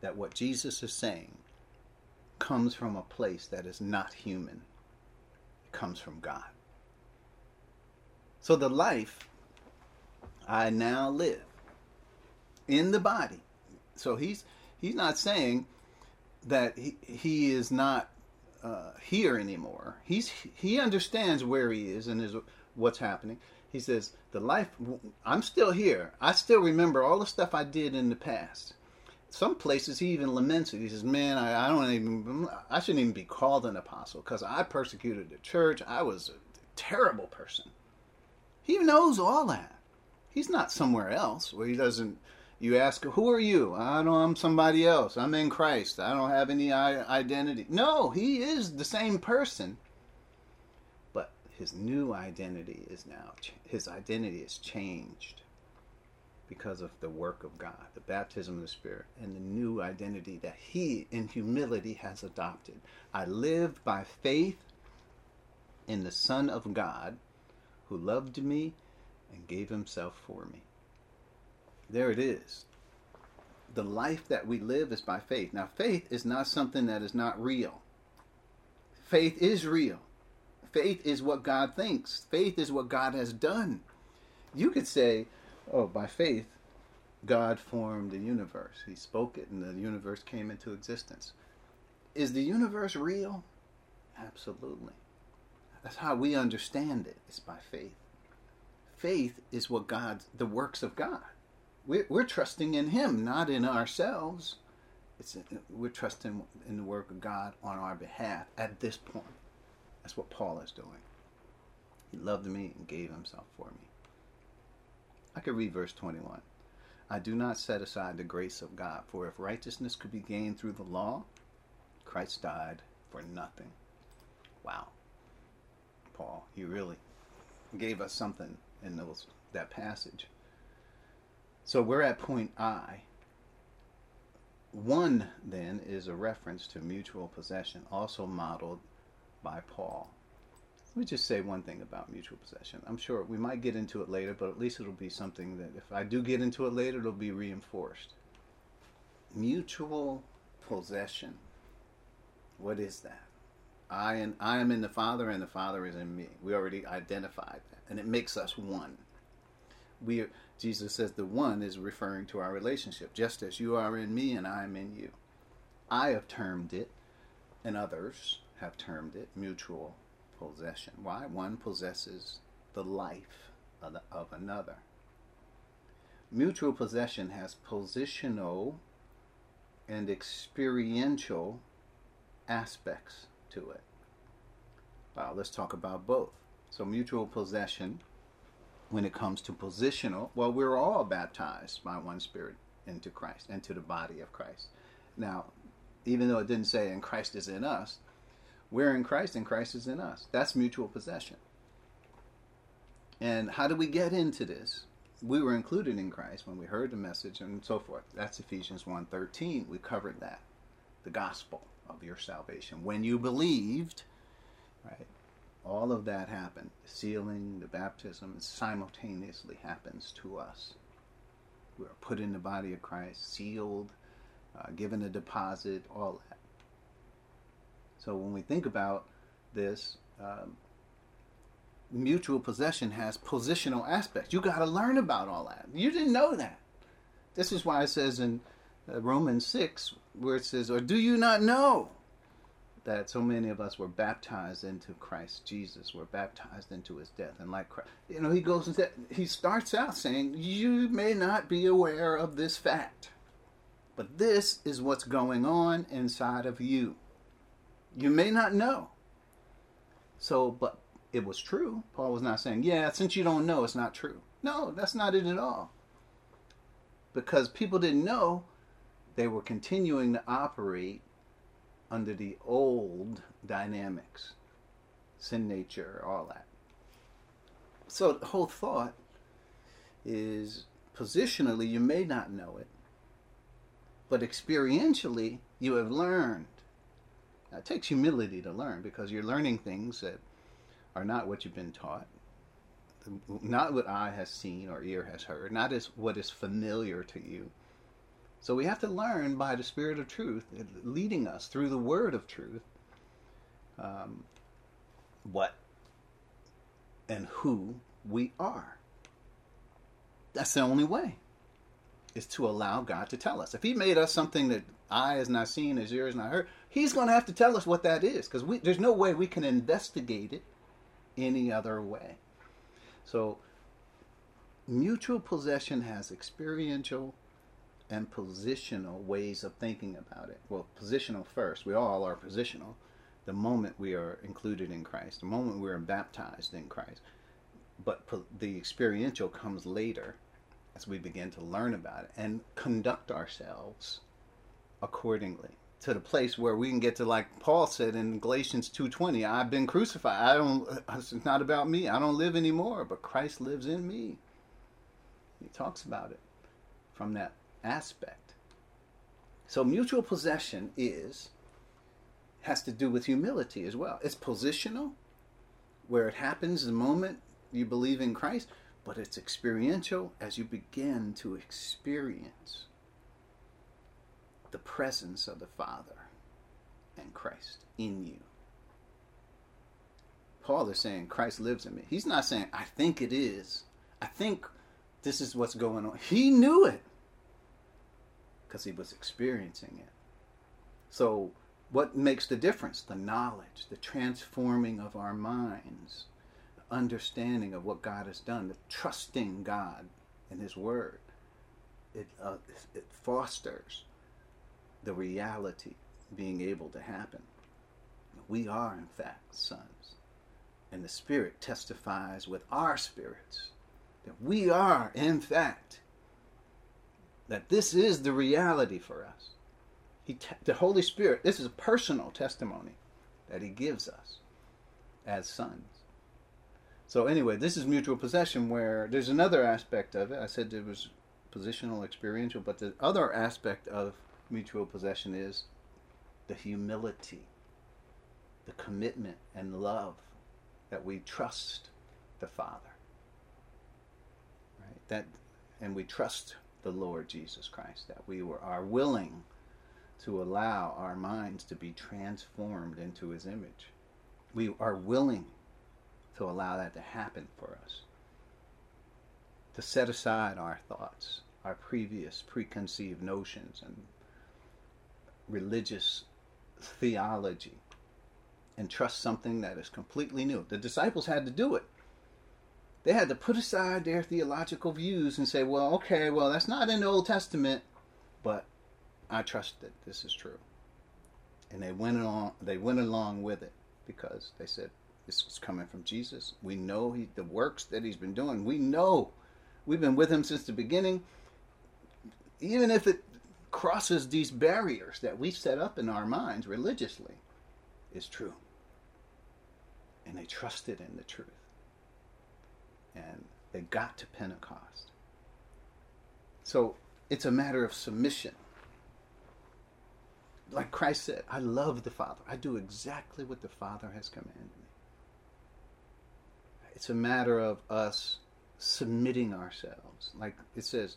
that what Jesus is saying comes from a place that is not human. It comes from God. So the life I now live in the body. So he's he's not saying that he, he is not uh, here anymore. He's he understands where he is and is what's happening. He says the life I'm still here. I still remember all the stuff I did in the past. Some places he even laments it. He says, "Man, I, I don't even I shouldn't even be called an apostle because I persecuted the church. I was a terrible person." He knows all that. He's not somewhere else where he doesn't you ask, who are you? I know I'm somebody else. I'm in Christ. I don't have any identity. No, he is the same person. His new identity is now, his identity is changed because of the work of God, the baptism of the Spirit, and the new identity that he, in humility, has adopted. I live by faith in the Son of God who loved me and gave himself for me. There it is. The life that we live is by faith. Now, faith is not something that is not real. Faith is real. Faith is what God thinks. Faith is what God has done. You could say, oh, by faith, God formed the universe. He spoke it and the universe came into existence. Is the universe real? Absolutely. That's how we understand it. It's by faith. Faith is what God, the works of God we're, we're trusting in Him, not in ourselves. It's we're trusting in the work of God on our behalf at this point. That's what Paul is doing. He loved me and gave Himself for me. I could read verse 21. I do not set aside the grace of God, for if righteousness could be gained through the law, Christ died for nothing. Wow. Paul, he really gave us something in those that passage. So we're at point I. One, then, is a reference to mutual possession, also modeled by Paul. Let me just say one thing about mutual possession. I'm sure we might get into it later, but at least it'll be something that if I do get into it later, it'll be reinforced. Mutual possession. What is that? I and I am in the Father, and the Father is in me. We already identified that, and it makes us one. We Jesus says the one is referring to our relationship, just as you are in me and I am in you. I have termed it, and others have termed it, mutual possession. Why? One possesses the life of, the, of another. Mutual possession has positional and experiential aspects to it. Well, let's talk about both. So, mutual possession when it comes to positional, well, we're all baptized by one Spirit into Christ, into the body of Christ. Now, even though it didn't say, and Christ is in us, we're in Christ and Christ is in us. That's mutual possession. And how do we get into this? We were included in Christ when we heard the message and so forth. That's Ephesians 1:13. We covered that. The gospel of your salvation. When you believed, right? all of that happened. The sealing, the baptism, simultaneously happens to us. We are put in the body of Christ, sealed, uh, given a deposit, all that. So when we think about this, um, mutual possession has positional aspects. You got to learn about all that. You didn't know that. This is why it says in uh, Romans 6, where it says, Or do you not know that so many of us were baptized into Christ Jesus, were baptized into his death? And like Christ, you know, he goes and he starts out saying, You may not be aware of this fact, but this is what's going on inside of you. You may not know. So, but it was true. Paul was not saying, yeah, since you don't know, it's not true. No, that's not it at all. Because people didn't know, they were continuing to operate under the old dynamics, sin nature, all that. So the whole thought is positionally, you may not know it, but experientially, you have learned. It takes humility to learn because you're learning things that are not what you've been taught, not what eye has seen or ear has heard, not as what is familiar to you. So we have to learn by the Spirit of truth, leading us through the Word of truth, um, what and who we are. That's the only way, is to allow God to tell us. If He made us something that eye has not seen, as ear has not heard, He's going to have to tell us what that is, because there's no way we can investigate it any other way. So, mutual possession has experiential and positional ways of thinking about it. Well, positional first. We all are positional. The moment we are included in Christ, the moment we are baptized in Christ. But po- the experiential comes later as we begin to learn about it and conduct ourselves accordingly to the place where we can get to like Paul said in Galatians 2:20, I've been crucified. I don't it's not about me. I don't live anymore, but Christ lives in me. He talks about it from that aspect. So mutual possession is has to do with humility as well. It's positional where it happens the moment you believe in Christ, but it's experiential as you begin to experience the presence of the Father and Christ in you. Paul is saying Christ lives in me. He's not saying, I think it is. I think this is what's going on. He knew it because he was experiencing it. So, what makes the difference? The knowledge, the transforming of our minds, understanding of what God has done, the trusting God and His Word. It, uh, it fosters the reality being able to happen. We are, in fact, sons. And the Spirit testifies with our spirits that we are, in fact, that this is the reality for us. He te- the Holy Spirit, this is a personal testimony that He gives us as sons. So, anyway, this is mutual possession where there's another aspect of it. I said there was positional, experiential, but the other aspect of mutual possession is the humility, the commitment and love that we trust the Father. Right? That and we trust the Lord Jesus Christ, that we were, are willing to allow our minds to be transformed into his image. We are willing to allow that to happen for us. To set aside our thoughts, our previous preconceived notions and religious theology and trust something that is completely new. The disciples had to do it. They had to put aside their theological views and say, well, okay, well, that's not in the Old Testament, but I trust that this is true. And they went along they went along with it because they said this was coming from Jesus. We know he, the works that he's been doing. We know we've been with him since the beginning. Even if it crosses these barriers that we set up in our minds religiously is true. And they trusted in the truth. And they got to Pentecost. So it's a matter of submission. Like Christ said, I love the Father. I do exactly what the Father has commanded. It's a matter of us submitting ourselves. Like it says,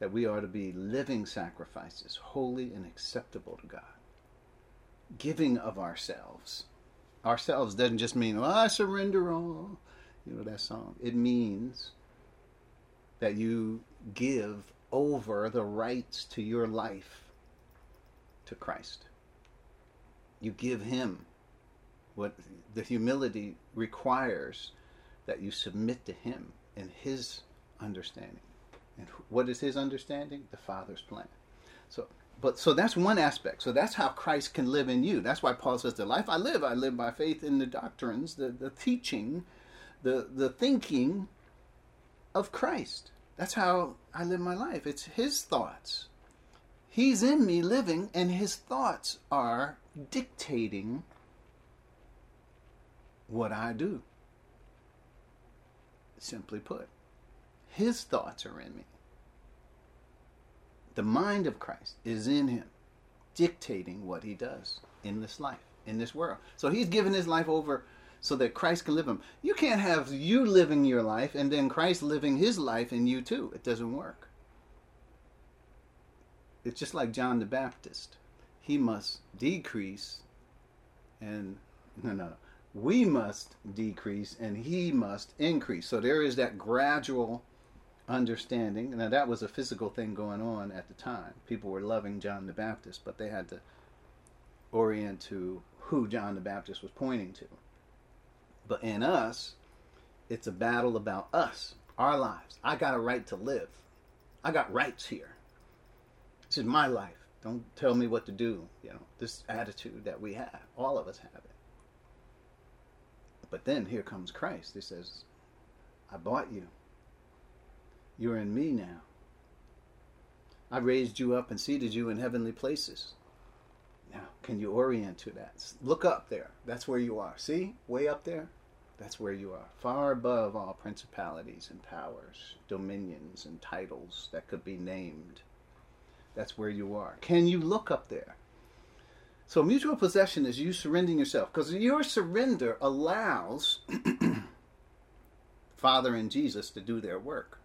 that we are to be living sacrifices, holy and acceptable to God. giving of ourselves. Ourselves doesn't just mean, well, I surrender all. You know that song. It means that you give over the rights to your life to Christ. You give Him what the humility requires that you submit to Him and His understanding. And what is His understanding? The Father's plan. So, but so that's one aspect. So that's how Christ can live in you. That's why Paul says, "The life I live, I live by faith in the doctrines, the, the teaching, the the thinking of Christ." That's how I live my life. It's His thoughts. He's in me living, and His thoughts are dictating what I do. Simply put, His thoughts are in me. The mind of Christ is in Him, dictating what He does in this life, in this world. So He's given His life over so that Christ can live him. You can't have you living your life and then Christ living his life in you too. It doesn't work. It's just like John the Baptist. He must decrease and no no no. We must decrease and he must increase. So there is that gradual understanding. Now that was a physical thing going on at the time. People were loving John the Baptist, but they had to orient to who John the Baptist was pointing to. But in us, it's a battle about us, our lives. I got a right to live. I got rights here. This is my life. Don't tell me what to do. You know, this attitude that we have. All of us have it. But then here comes Christ. He says, I bought you. You're in me now. I raised you up and seated you in heavenly places. Now, can you orient to that? Look up there. That's where you are. See? Way up there? That's where you are. Far above all principalities and powers, dominions and titles that could be named. That's where you are. Can you look up there? So, mutual possession is you surrendering yourself because your surrender allows Father and Jesus to do their work.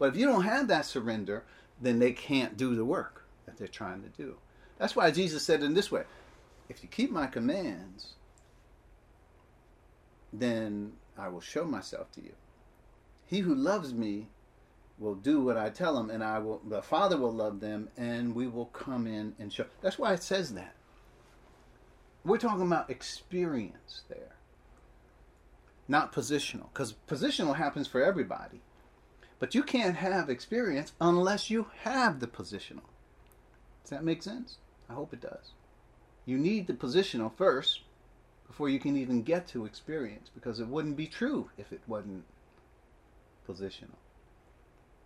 But if you don't have that surrender, then they can't do the work that they're trying to do. That's why Jesus said in this way if you keep my commands, then I will show myself to you. He who loves me will do what I tell him, and I will the Father will love them, and we will come in and show. That's why it says that. We're talking about experience there, not positional, because positional happens for everybody. But you can't have experience unless you have the positional. Does that make sense? I hope it does. You need the positional first before you can even get to experience because it wouldn't be true if it wasn't positional.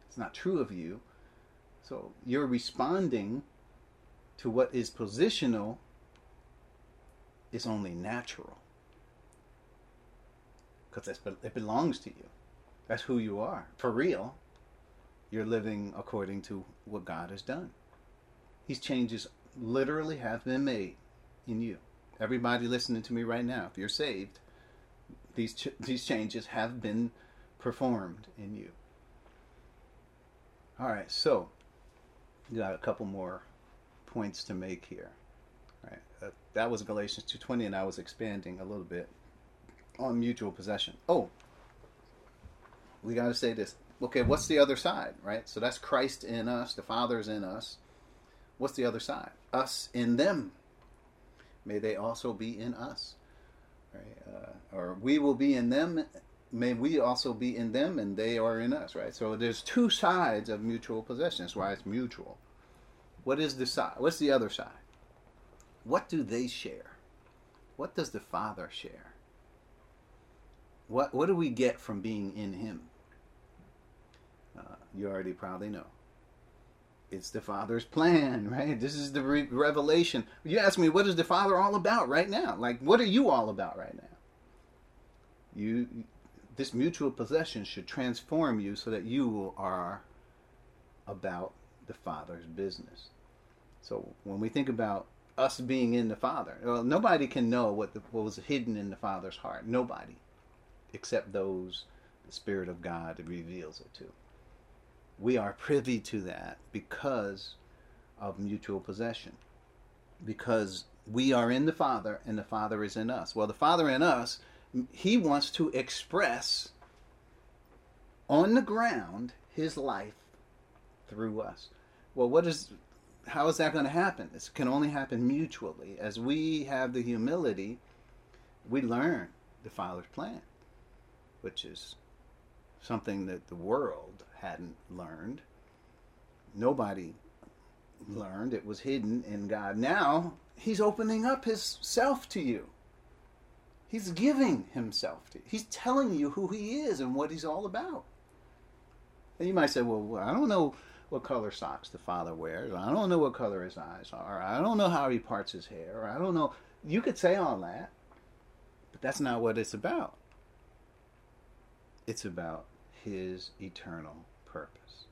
It's not true of you. So you're responding to what is positional is only natural because it belongs to you. That's who you are. For real, you're living according to what God has done. These changes literally have been made in you. Everybody listening to me right now, if you're saved, these ch- these changes have been performed in you. All right, so got a couple more points to make here. Uh, that was Galatians 2:20, and I was expanding a little bit on mutual possession. Oh, we got to say this. Okay, what's the other side, right? So that's Christ in us, the Father's in us. What's the other side? Us in them may they also be in us. Right? Uh, or we will be in them, may we also be in them, and they are in us, right? So there's two sides of mutual possession. That's why it's mutual. What is the side? What's the other side? What do they share? What does the Father share? What What do we get from being in Him? Uh, you already probably know it's the Father's plan, right? This is the re- revelation. You ask me, what is the Father all about right now? Like, what are you all about right now? You, this mutual possession should transform you so that you are about the Father's business. So when we think about us being in the Father, well, nobody can know what, the, what was hidden in the Father's heart. Nobody, except those the Spirit of God reveals it to we are privy to that because of mutual possession. Because we are in the Father and the Father is in us. Well, the Father in us, he wants to express on the ground his life through us. Well, what is how is that going to happen? This can only happen mutually. As we have the humility, we learn the Father's plan, which is something that the world hadn't learned. Nobody learned. It was hidden in God. Now, He's opening up His self to you. He's giving Himself to you. He's telling you who He is and what He's all about. And you might say, well, I don't know what color socks the father wears. I don't know what color his eyes are. I don't know how he parts his hair. I don't know. You could say all that, but that's not what it's about. It's about his eternal purpose.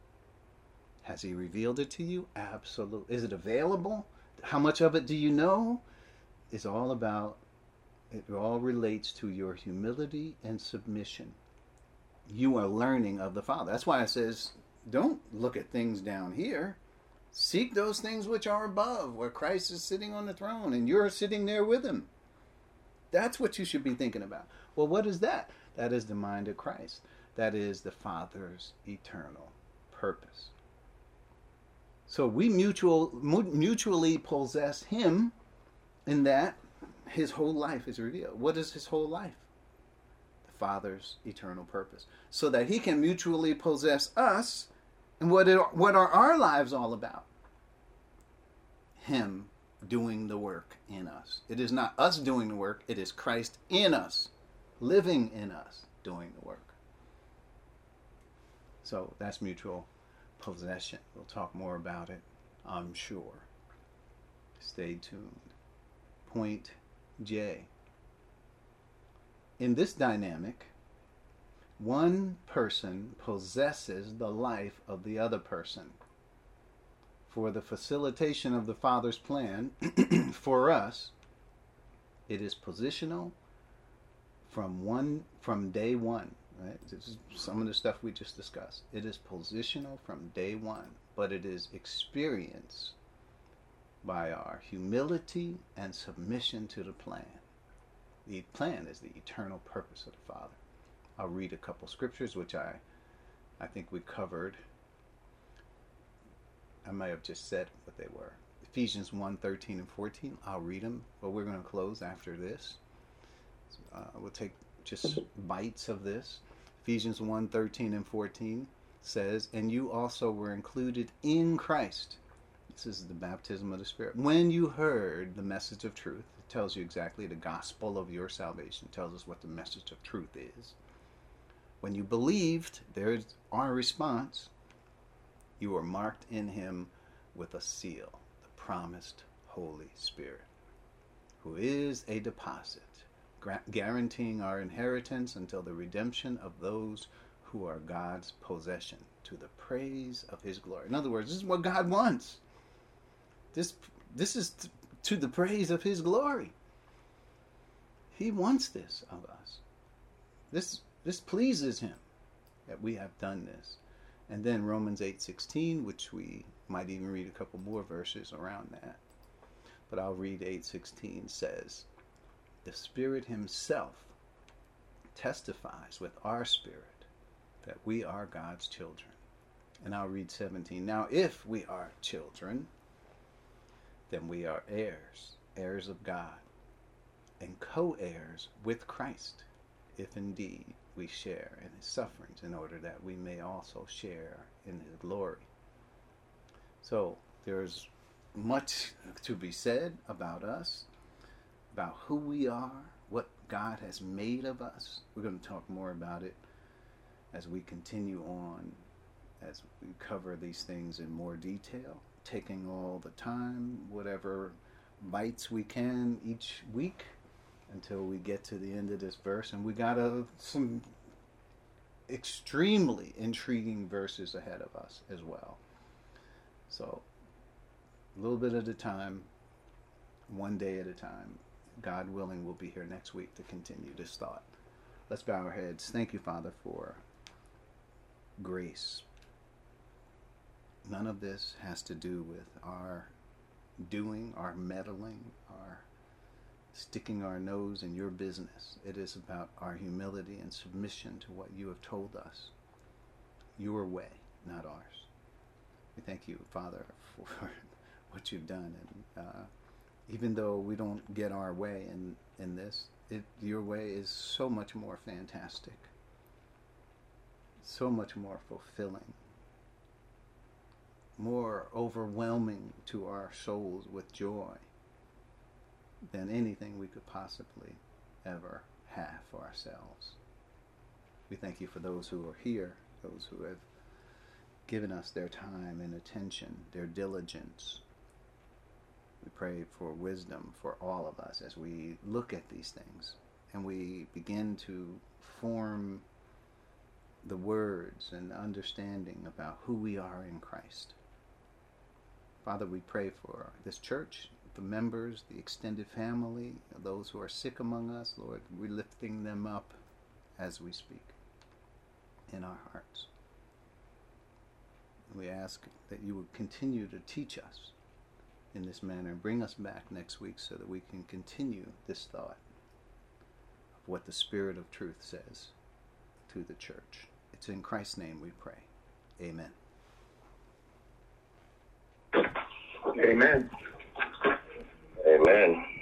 Has he revealed it to you? Absolutely. Is it available? How much of it do you know? It's all about, it all relates to your humility and submission. You are learning of the Father. That's why it says don't look at things down here. Seek those things which are above, where Christ is sitting on the throne and you're sitting there with him. That's what you should be thinking about. Well, what is that? That is the mind of Christ. That is the Father's eternal purpose. So we mutual, mutually possess Him in that His whole life is revealed. What is His whole life? The Father's eternal purpose. So that He can mutually possess us and what, it, what are our lives all about? Him doing the work in us. It is not us doing the work, it is Christ in us, living in us, doing the work. So that's mutual possession. We'll talk more about it, I'm sure. Stay tuned. Point J. In this dynamic, one person possesses the life of the other person. For the facilitation of the Father's plan for us, it is positional from one from day one. Right? This is some of the stuff we just discussed. It is positional from day one, but it is experienced by our humility and submission to the plan. The plan is the eternal purpose of the Father. I'll read a couple scriptures, which I, I think we covered. I may have just said what they were. Ephesians 1 13 and 14. I'll read them, but we're going to close after this. Uh, we'll take just bites of this. Ephesians 1 13 and 14 says, And you also were included in Christ. This is the baptism of the Spirit. When you heard the message of truth, tells you exactly the gospel of your salvation, tells us what the message of truth is when you believed, there's our response. You were marked in him with a seal, the promised Holy Spirit, who is a deposit, guaranteeing our inheritance until the redemption of those who are God's possession to the praise of his glory. In other words, this is what God wants. This this is to the praise of his glory. He wants this of us. This this pleases him that we have done this. And then Romans 8:16, which we might even read a couple more verses around that. But I'll read 8:16 says, "The Spirit himself testifies with our spirit that we are God's children." And I'll read 17. Now, if we are children, then we are heirs, heirs of God, and co-heirs with Christ, if indeed we share in his sufferings in order that we may also share in his glory. So there's much to be said about us, about who we are, what God has made of us. We're going to talk more about it as we continue on, as we cover these things in more detail, taking all the time, whatever bites we can each week until we get to the end of this verse, and we got a, some extremely intriguing verses ahead of us as well. So, a little bit at a time, one day at a time. God willing, we'll be here next week to continue this thought. Let's bow our heads. Thank you, Father, for grace. None of this has to do with our doing, our meddling, our sticking our nose in your business. It is about our humility and submission to what you have told us. Your way, not ours. We thank you, Father, for what you've done. And uh, even though we don't get our way in, in this, it, your way is so much more fantastic, so much more fulfilling, more overwhelming to our souls with joy than anything we could possibly ever have for ourselves. We thank you for those who are here, those who have given us their time and attention, their diligence. We pray for wisdom for all of us as we look at these things and we begin to form the words and understanding about who we are in Christ. Father, we pray for this church, the members, the extended family, those who are sick among us, Lord, we're lifting them up as we speak in our hearts. We ask that you would continue to teach us in this manner and bring us back next week so that we can continue this thought of what the Spirit of truth says to the church. It's in Christ's name we pray. Amen. Amen. Amen.